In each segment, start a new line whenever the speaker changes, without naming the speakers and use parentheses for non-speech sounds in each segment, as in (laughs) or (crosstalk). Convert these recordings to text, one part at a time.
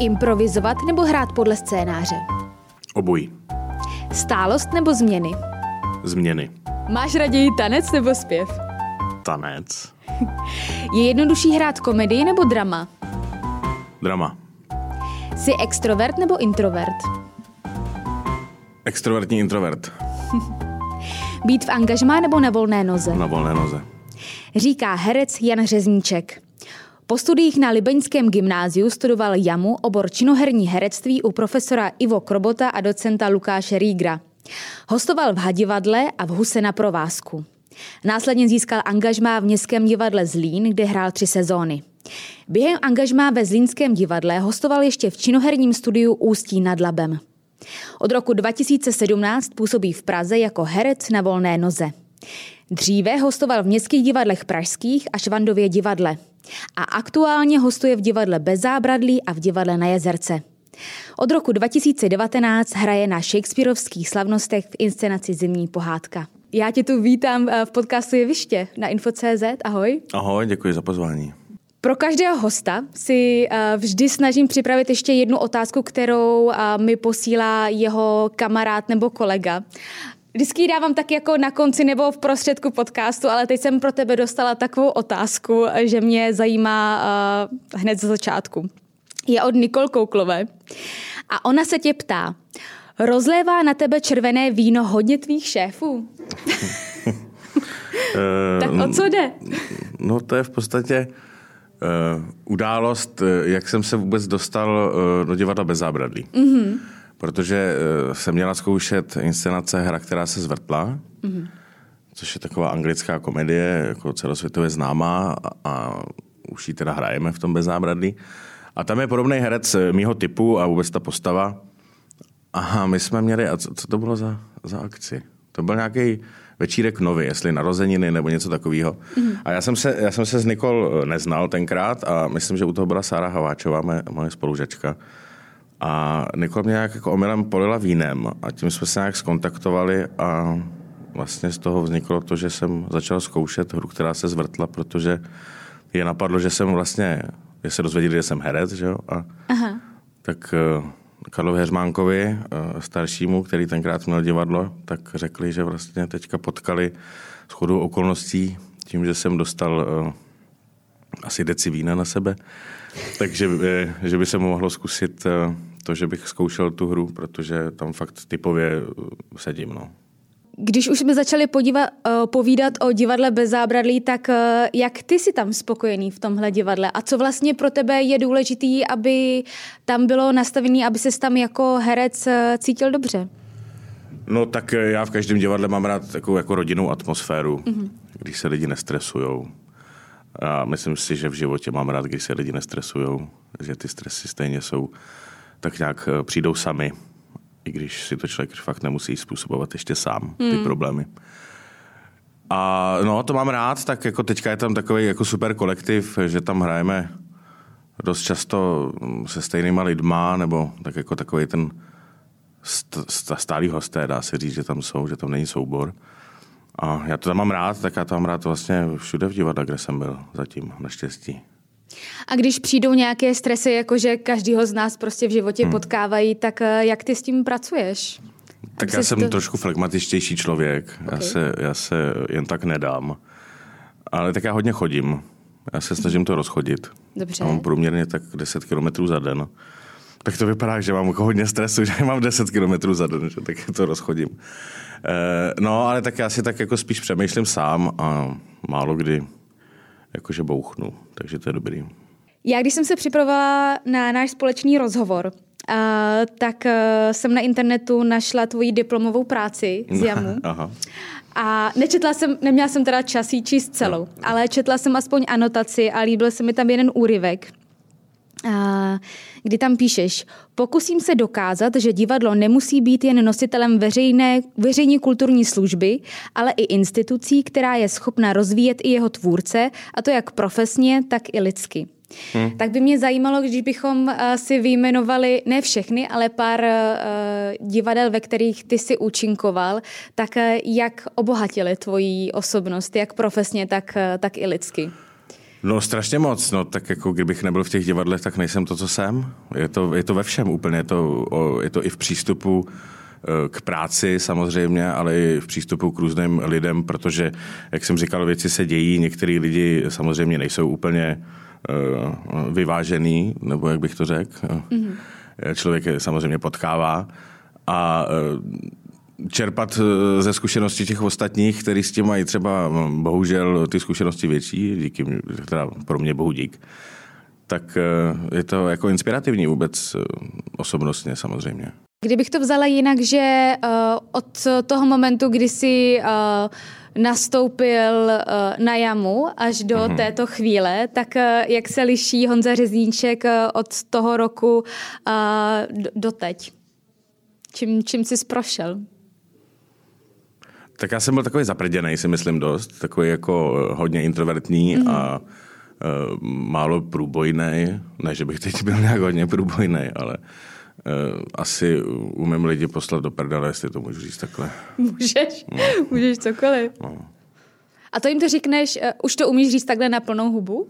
Improvizovat nebo hrát podle scénáře?
Obojí.
Stálost nebo změny?
Změny.
Máš raději tanec nebo zpěv?
Tanec. (laughs)
Je jednodušší hrát komedii nebo drama?
Drama.
Jsi extrovert nebo introvert?
Extrovertní introvert. (laughs)
Být v angažmá nebo na volné noze?
Na volné noze.
Říká herec Jan Řezníček. Po studiích na Libeňském gymnáziu studoval jamu obor činoherní herectví u profesora Ivo Krobota a docenta Lukáše Rígra. Hostoval v Hadivadle a v Huse na provázku. Následně získal angažmá v Městském divadle Zlín, kde hrál tři sezóny. Během angažmá ve Zlínském divadle hostoval ještě v činoherním studiu Ústí nad Labem. Od roku 2017 působí v Praze jako herec na volné noze. Dříve hostoval v městských divadlech pražských a Švandově divadle. A aktuálně hostuje v divadle Bez zábradlí a v divadle na Jezerce. Od roku 2019 hraje na Shakespeareovských slavnostech v inscenaci Zimní pohádka. Já tě tu vítám eh, v podcastu Jeviště na Info.cz. Ahoj.
Ahoj, děkuji za pozvání.
Pro každého hosta si eh, vždy snažím připravit ještě jednu otázku, kterou eh, mi posílá jeho kamarád nebo kolega. Vždycky ji dávám tak jako na konci nebo v prostředku podcastu, ale teď jsem pro tebe dostala takovou otázku, že mě zajímá hned za začátku. Je od Nikol Kouklové a ona se tě ptá, rozlévá na tebe červené víno hodně tvých šéfů? (laughs) tak o co jde?
No to je v podstatě uh, událost, eh, jak jsem se vůbec dostal uh, do divadla bez zábradlí. Mm-hmm. Protože uh, jsem měla zkoušet inscenace Hra, která se zvrtla, mm-hmm. což je taková anglická komedie, jako celosvětově známá a, a už ji teda hrajeme v tom bez zábradlí. A tam je podobný herec mýho typu a vůbec ta postava. Aha, my jsme měli, a co, co to bylo za, za akci? To byl nějaký večírek nový, jestli narozeniny nebo něco takového. Mm. A já jsem, se, já jsem se s Nikol eh, neznal tenkrát a myslím, že u toho byla Sára Haváčová, moje, moje spolužačka. A Nikol mě nějak jako omylem polila vínem a tím jsme se nějak skontaktovali a vlastně z toho vzniklo to, že jsem začal zkoušet hru, která se zvrtla, protože je napadlo, že jsem vlastně, že se dozvěděli, že jsem herec, že jo? A Aha. tak eh, Karlovi Heřmánkovi, eh, staršímu, který tenkrát měl divadlo, tak řekli, že vlastně teďka potkali s chodou okolností tím, že jsem dostal uh, asi deci vína na sebe, takže eh, že by se mohlo zkusit to, že bych zkoušel tu hru, protože tam fakt typově sedím. No.
Když už jsme začali podívat, uh, povídat o divadle bez zábradlí, tak uh, jak ty jsi tam spokojený v tomhle divadle? A co vlastně pro tebe je důležitý, aby tam bylo nastavený, aby se tam jako herec cítil dobře?
No tak já v každém divadle mám rád takovou jako rodinnou atmosféru, mm-hmm. když se lidi nestresujou. A myslím si, že v životě mám rád, když se lidi nestresujou, že ty stresy stejně jsou, tak nějak přijdou sami i když si to člověk fakt nemusí způsobovat ještě sám ty hmm. problémy. A no, to mám rád, tak jako teďka je tam takový jako super kolektiv, že tam hrajeme dost často se stejnýma lidma, nebo tak jako takový ten st- stálý hosté, dá se říct, že tam jsou, že tam není soubor. A já to tam mám rád, tak já to mám rád vlastně všude v divadle, kde jsem byl zatím, naštěstí.
A když přijdou nějaké stresy, jakože každýho z nás prostě v životě hmm. potkávají, tak eh, jak ty s tím pracuješ?
Tak já jsem to... trošku flegmatičtější člověk. Okay. Já, se, já se jen tak nedám. Ale tak já hodně chodím. Já se snažím to rozchodit.
Dobře.
Mám průměrně tak 10 kilometrů za den. Tak to vypadá, že mám hodně stresu, (laughs) že mám 10 kilometrů za den, že tak to rozchodím. E, no, ale tak já si tak jako spíš přemýšlím sám a málo kdy jakože bouchnu, takže to je dobrý.
Já když jsem se připravovala na náš společný rozhovor, uh, tak uh, jsem na internetu našla tvoji diplomovou práci z JAMu. (laughs) Aha. A nečetla jsem, neměla jsem teda čas jí číst celou, no. ale četla jsem aspoň anotaci a líbil se mi tam jeden úryvek, kdy tam píšeš, pokusím se dokázat, že divadlo nemusí být jen nositelem veřejné, veřejní kulturní služby, ale i institucí, která je schopna rozvíjet i jeho tvůrce, a to jak profesně, tak i lidsky. Hmm. Tak by mě zajímalo, když bychom si vyjmenovali ne všechny, ale pár divadel, ve kterých ty si účinkoval, tak jak obohatili tvoji osobnost, jak profesně, tak, tak i lidsky.
No strašně moc, no tak jako kdybych nebyl v těch divadlech, tak nejsem to, co jsem. Je to, je to ve všem úplně, je to, je to i v přístupu eh, k práci samozřejmě, ale i v přístupu k různým lidem, protože, jak jsem říkal, věci se dějí, některý lidi samozřejmě nejsou úplně uh, vyvážený, nebo jak bych to řekl. Mm-hmm. Člověk je samozřejmě potkává a čerpat ze zkušenosti těch ostatních, kteří s tím mají třeba bohužel ty zkušenosti větší, díky, teda pro mě bohu dík, tak je to jako inspirativní vůbec osobnostně samozřejmě.
Kdybych to vzala jinak, že uh, od toho momentu, kdy jsi uh, nastoupil uh, na jamu až do mm-hmm. této chvíle, tak uh, jak se liší Honza Řezníček uh, od toho roku uh, do teď? Čím, čím jsi prošel?
Tak já jsem byl takový zaprděný, si myslím dost, takový jako hodně introvertní mm-hmm. a uh, málo průbojný. Ne, že bych teď byl nějak hodně průbojný, ale uh, Uh, asi umím lidi poslat do prdele, jestli to můžu říct takhle.
Můžeš, no. můžeš cokoliv. No. A to jim to říkneš, uh, už to umíš říct takhle na plnou hubu?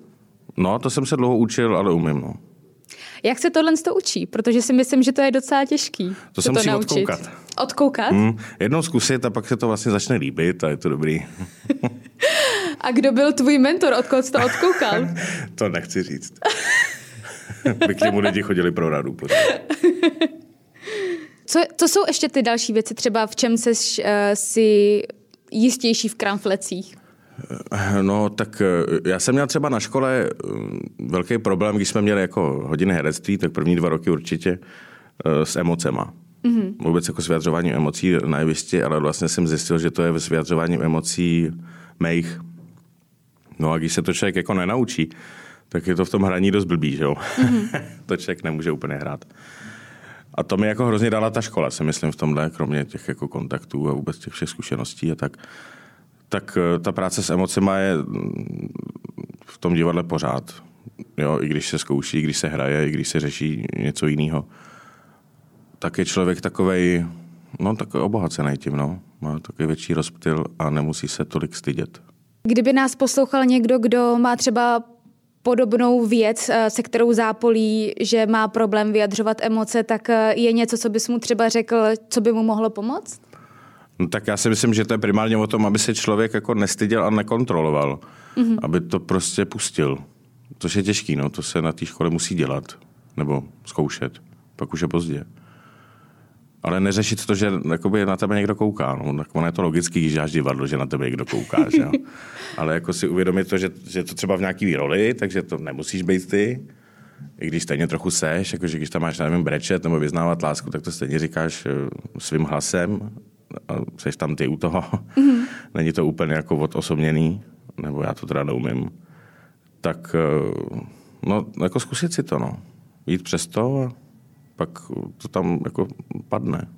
No, to jsem se dlouho učil, ale umím, no.
Jak se tohle to učí? Protože si myslím, že to je docela těžký.
To se musí naučit. odkoukat.
Odkoukat?
Mm, jednou zkusit a pak se to vlastně začne líbit a je to dobrý. (laughs)
a kdo byl tvůj mentor? Odkud jsi to odkoukal? (laughs)
to nechci říct. (laughs) by k němu lidi chodili pro radu.
Co, co jsou ještě ty další věci, třeba v čem jsi uh, si jistější v kramflecích?
Eh, no, tak eh, já jsem měl třeba na škole velký problém, když jsme měli jako hodiny herectví, tak první dva roky určitě s emocema. Mm-hmm. Vůbec jako s vyjadřováním emocí na jevišti, ale vlastně jsem zjistil, že to je s vyjadřováním emocí mých. No a když se to člověk jako nenaučí, tak je to v tom hraní dost blbý, že jo? Mm-hmm. (laughs) to člověk nemůže úplně hrát. A to mi jako hrozně dala ta škola, si myslím, v tomhle, kromě těch jako kontaktů a vůbec těch všech zkušeností a tak. Tak eh, ta práce s emocema je mm, v tom divadle pořád. Jo, i když se zkouší, i když se hraje, i když se řeší něco jiného. Tak je člověk takovej, no takový obohacený tím, no. Má takový větší rozptyl a nemusí se tolik stydět.
Kdyby nás poslouchal někdo, kdo má třeba podobnou věc, eh, se kterou zápolí, že má problém vyjadřovat emoce, tak eh, je něco, co bys mu třeba řekl, co by mu mohlo pomoct?
No, tak já si myslím, že to je primárně o tom, aby se člověk jako nestyděl a nekontroloval. Mm-hmm. Aby to prostě pustil. Což je těžký, no. to se na té škole musí dělat. Nebo zkoušet. Pak už je pozdě ale neřešit to, že jakoby na tebe někdo kouká. No, tak ono je to logický, když děláš divadlo, že na tebe někdo kouká. Že? (laughs) ale jako si uvědomit to, že, že to třeba v nějaký roli, takže to nemusíš být ty, i když stejně trochu seš, jakože když tam máš, nevím, brečet nebo vyznávat lásku, tak to stejně říkáš eh, svým hlasem seš tam ty u toho. Mm-hmm. (laughs) Není to úplně jako odosobněný, nebo já to teda neumím. Tak eh, no, jako zkusit si to, no. Jít přes to a pak to tam jako padne,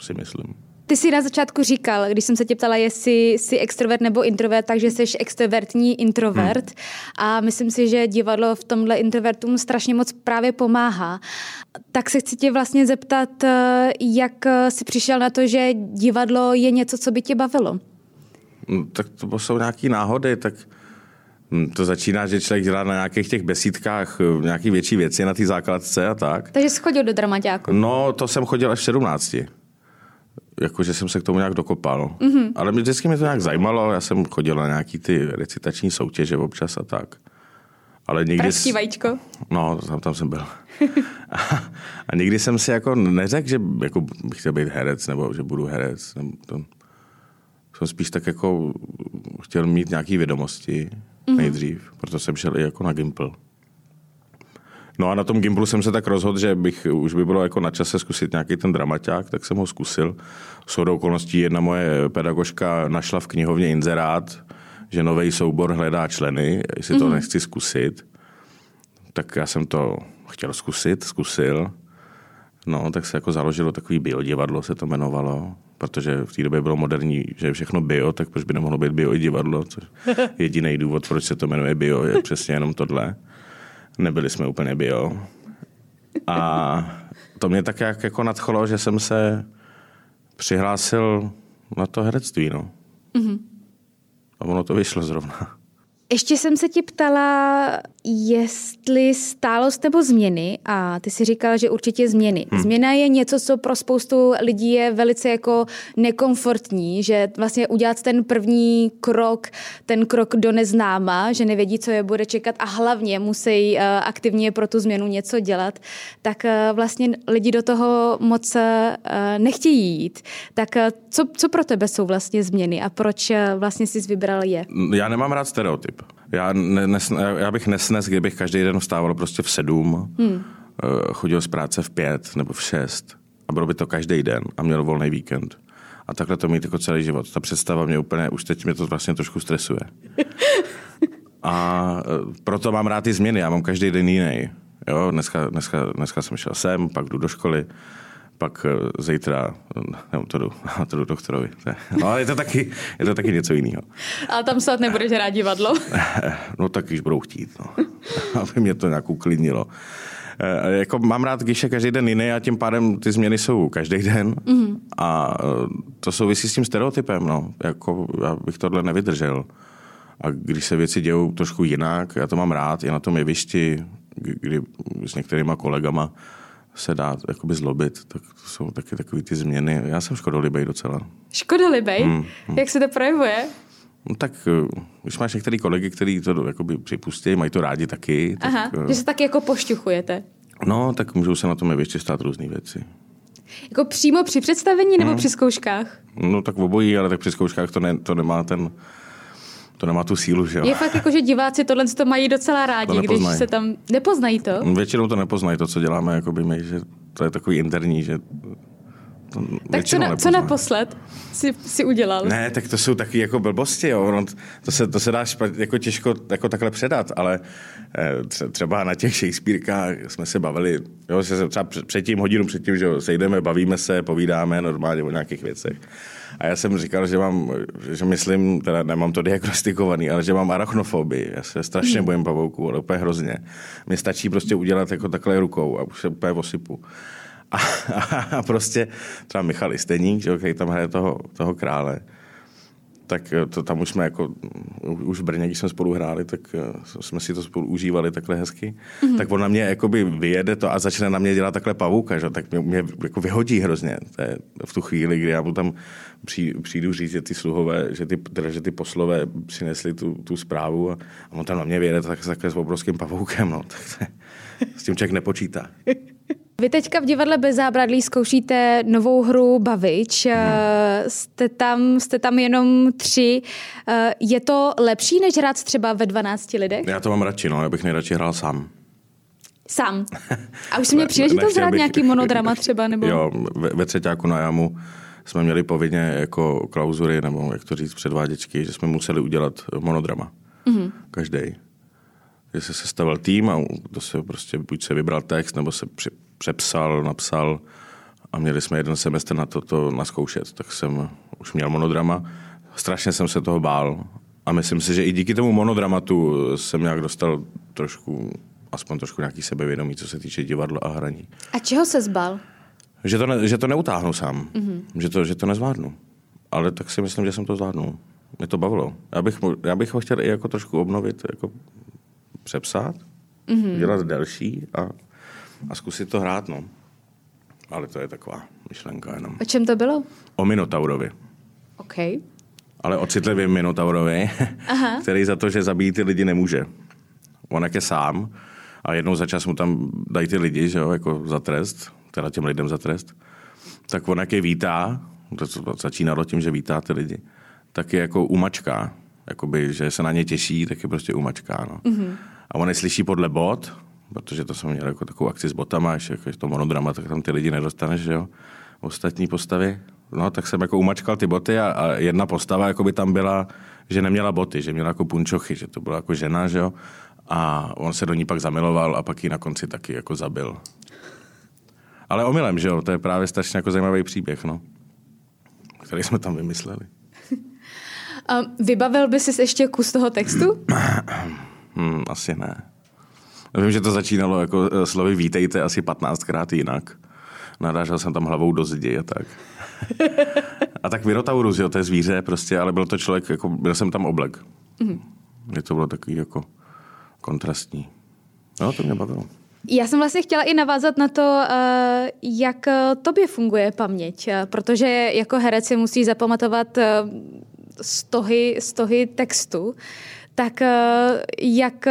si myslím.
Ty jsi na začátku říkal, když jsem se tě ptala, jestli jsi extrovert nebo introvert, takže jsi extrovertní introvert hmm. a myslím si, že divadlo v tomhle introvertům strašně moc právě pomáhá. Tak se chci tě vlastně zeptat, eh, jak jsi přišel na to, že divadlo je něco, co by tě bavilo?
No, tak to jsou nějaké náhody, tak Hm, to začíná, že člověk dělá na nějakých těch besídkách eh, nějaké větší věci na té základce a tak.
Takže jsi chodil do dramaťáku?
No, to jsem chodil až v 17. Jakože jsem se k tomu nějak dokopal. Mm-hmm. Ale mě vždycky mě to nějak zajímalo. Já jsem chodil na nějaký ty recitační soutěže občas a tak.
Ale nikdy... Pražský vajíčko?
No, tam, tam jsem byl. (laughs) a, a, nikdy jsem si jako neřekl, že jako bych chtěl být herec, nebo že budu herec. Nebo to, jsem spíš tak jako chtěl mít nějaké vědomosti mm-hmm. nejdřív, proto jsem šel i jako na Gimple. No a na tom Gimplu jsem se tak rozhodl, že bych už by bylo jako na čase zkusit nějaký ten dramaťák, tak jsem ho zkusil. S hodou okolností jedna moje pedagožka našla v knihovně inzerát, že nový soubor hledá členy, jestli to mm-hmm. nechci zkusit. Tak já jsem to chtěl zkusit, zkusil. No, tak se jako založilo takový biodivadlo, se to jmenovalo protože v té době bylo moderní, že je všechno bio, tak proč by nemohlo být bio i divadlo, což jediný důvod, proč se to jmenuje bio, je přesně jenom tohle. Nebyli jsme úplně bio. A to mě tak jak jako nadchlo, že jsem se přihlásil na to herectví, no. Mm-hmm. A ono to vyšlo zrovna.
Ještě jsem se ti ptala, jestli stálost nebo změny a ty si říkala, že určitě změny. Hmm. Změna je něco, co pro spoustu lidí je velice jako nekomfortní, že vlastně udělat ten první krok, ten krok do neznáma, že nevědí, co je bude čekat a hlavně musí uh, aktivně pro tu změnu něco dělat, tak uh, vlastně lidi do toho moc uh, nechtějí jít. Tak co, co pro tebe jsou vlastně změny a proč vlastně jsi vybral je?
Já nemám rád stereotyp. Já, ne, nes, já bych nesnes, kdybych každý den vstával prostě v sedm, hmm. chodil z práce v pět nebo v šest a bylo by to každý den a měl volný víkend. A takhle to mít jako celý život. Ta představa mě úplně, už teď mě to vlastně trošku stresuje. (laughs) A eh, proto mám rád ty změny, já mám každý den jiný. Jo, dneska, dneska, dneska jsem šel sem, pak jdu do školy, pak eh, zítra, nebo to jdu, (laughs) to jdu doktorovi. No ale je to taky, je to taky něco jiného.
A tam snad nebudeš hrát divadlo? (laughs)
No tak když budou chtít, no. (laughs) aby mě to nějak uklidnilo. E, jako mám rád, když je každý den jiný a tím pádem ty změny jsou každý den mm-hmm. a eh, to souvisí s tím stereotypem, no. Jako já bych tohle nevydržel. A když se věci dějou trošku jinak, já to mám rád, i na tom jevišti, kdy s některýma kolegama se dá jakoby zlobit, tak to jsou taky takové ty změny. Já jsem škodolibej docela.
Škodolibej? Hmm, hmm. Jak se to projevuje?
No tak, eh, když máš některý kolegy, kteří to jakoby připustí, mají to rádi taky.
Aha, tak, že se taky jako pošťuchujete.
No, tak můžou se na tom ještě stát různé věci.
Jako přímo při představení nebo hmm. při zkouškách?
No tak v obojí, ale tak při zkouškách to, ne, to nemá ten to nemá tu sílu, že jo.
Je fakt jako, že diváci tohle to mají docela rádi, když se tam... Nepoznají to?
Většinou to nepoznají, to, co děláme, jako by my, že to je takový interní, že
to tak co, na, co naposled si, si udělal?
Ne, tak to jsou taky jako blbosti, jo. No, to, se, to se dá špat, jako těžko jako takhle předat, ale eh, třeba na těch Shakespearekách jsme se bavili, jo, se třeba předtím, hodinu předtím, že jo, sejdeme, bavíme se, povídáme normálně o nějakých věcech. A já jsem říkal, že mám, že myslím, teda nemám to diagnostikovaný, ale že mám arachnofobii. Já se strašně hmm. bojím pavouků, ale úplně hrozně. Mně stačí prostě udělat jako takhle rukou a už se úplně osypu. A, a, prostě třeba Michal Isteník, že, okay, tam hraje toho, toho krále, tak eh, to tam už jsme jako, už v Brně, když jsme spolu hráli, tak eh, jsme si to spolu užívali takhle hezky. Mm-hmm. Tak on na mě jakoby vyjede to a začne na mě dělat takhle pavouka, že? tak mě, mě jako vyhodí hrozně to je v tu chvíli, kdy já mu tam přijdu, přijdu říct, že ty sluhové, že ty, teda, že ty poslové přinesli tu, tu zprávu a, a on tam na mě vyjede tak, takhle s obrovským pavoukem, no, (laughs) tak to, s tím člověk nepočítá. (laughs)
Vy teďka v divadle bez zábradlí zkoušíte novou hru Bavič. Hmm. Jste, tam, jste tam jenom tři. Eh, je to lepší, než hrát třeba ve 12 lidech?
Já to mám radši, no. Já bych nejradši hrál sám.
Sám. (laughs) A už jsi měl příležitost hrát nějaký monodrama třeba? Nebo...
Jo, ve, ve třetíku na jamu jsme měli povinně jako klauzury, nebo jak to říct, předváděčky, že jsme museli udělat monodrama. Mm-hmm. Každý. Že se sestavil tým a to se prostě buď se vybral text, nebo se při, přepsal, napsal a měli jsme jeden semestr na to, to naskoušet. Tak jsem už měl monodrama. Strašně jsem se toho bál. A myslím si, že i díky tomu monodramatu jsem nějak dostal trošku, aspoň trošku nějaký sebevědomí, co se týče divadla a hraní.
A čeho se zbal?
Že to, ne, že to neutáhnu sám. Mm-hmm. Že, to, že to nezvládnu. Ale tak si myslím, že jsem to zvládnul. Mě to bavilo. Já bych, já bych ho chtěl i jako trošku obnovit, jako přepsat, mm-hmm. dělat delší a a zkusit to hrát, no. Ale to je taková myšlenka jenom.
O čem to bylo?
O Minotaurovi.
OK.
Ale o citlivém Minotaurovi, Aha. (laughs) který za to, že zabíjí ty lidi, nemůže. On jak je sám a jednou za čas mu tam dají ty lidi, že jo, jako za trest, teda těm lidem za trest, tak on jak je vítá, to začínalo tím, že vítá ty lidi, tak je jako umačká. Jakoby, že se na ně těší, tak je prostě umačká. No. Mm-hmm. A on je slyší podle bod, protože to jsem měl jako takovou akci s botama, ještě jako to monodrama, tak tam ty lidi nedostaneš, že jo, ostatní postavy. No, tak jsem jako umačkal ty boty a, a jedna postava jako by tam byla, že neměla boty, že měla jako punčochy, že to byla jako žena, že jo. A on se do ní pak zamiloval a pak ji na konci taky jako zabil. Ale omylem, že jo, to je právě strašně jako zajímavý příběh, no. Který jsme tam vymysleli. (laughs)
vybavil by si ještě kus toho textu? (clears throat)
hmm, asi ne. Vím, že to začínalo jako eh, slovy vítejte asi 15krát jinak. Narážel jsem tam hlavou do zdi a tak. (laughs) a tak Minotaurus, jo, to je zvíře prostě, ale byl to člověk, jako byl jsem tam oblek. Mm-hmm. Mě to bylo takový jako kontrastní. No, to mě bavilo.
Já jsem vlastně chtěla i navázat na to, eh, jak eh, tobě funguje paměť, protože jako herec si musí zapamatovat stohy, stohy textu, tak jak,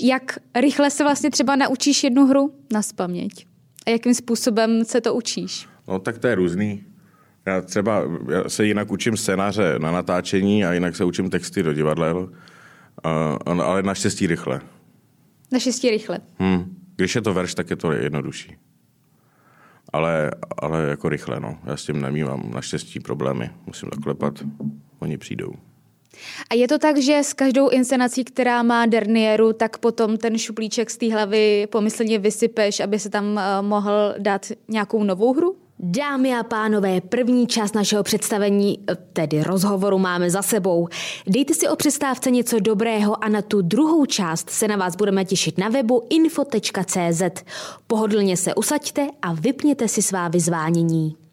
jak rychle se vlastně třeba naučíš jednu hru na spaměť? A jakým způsobem se to učíš?
No tak to je různý. Já třeba já se jinak učím scénáře na natáčení a jinak se učím texty do divadla, ale naštěstí rychle.
Naštěstí rychle.
Hmm. Když je to verš, tak je to jednodušší. Ale, ale jako rychle, no. Já s tím nemývám naštěstí problémy. Musím zaklepat, oni přijdou.
A je to tak, že s každou inscenací, která má dernieru, tak potom ten šuplíček z té hlavy pomyslně vysypeš, aby se tam eh, mohl dát nějakou novou hru?
Dámy a pánové, první část našeho představení, tedy rozhovoru, máme za sebou. Dejte si o přestávce něco dobrého a na tu druhou část se na vás budeme těšit na webu info.cz. Pohodlně se usaďte a vypněte si svá vyzvánění.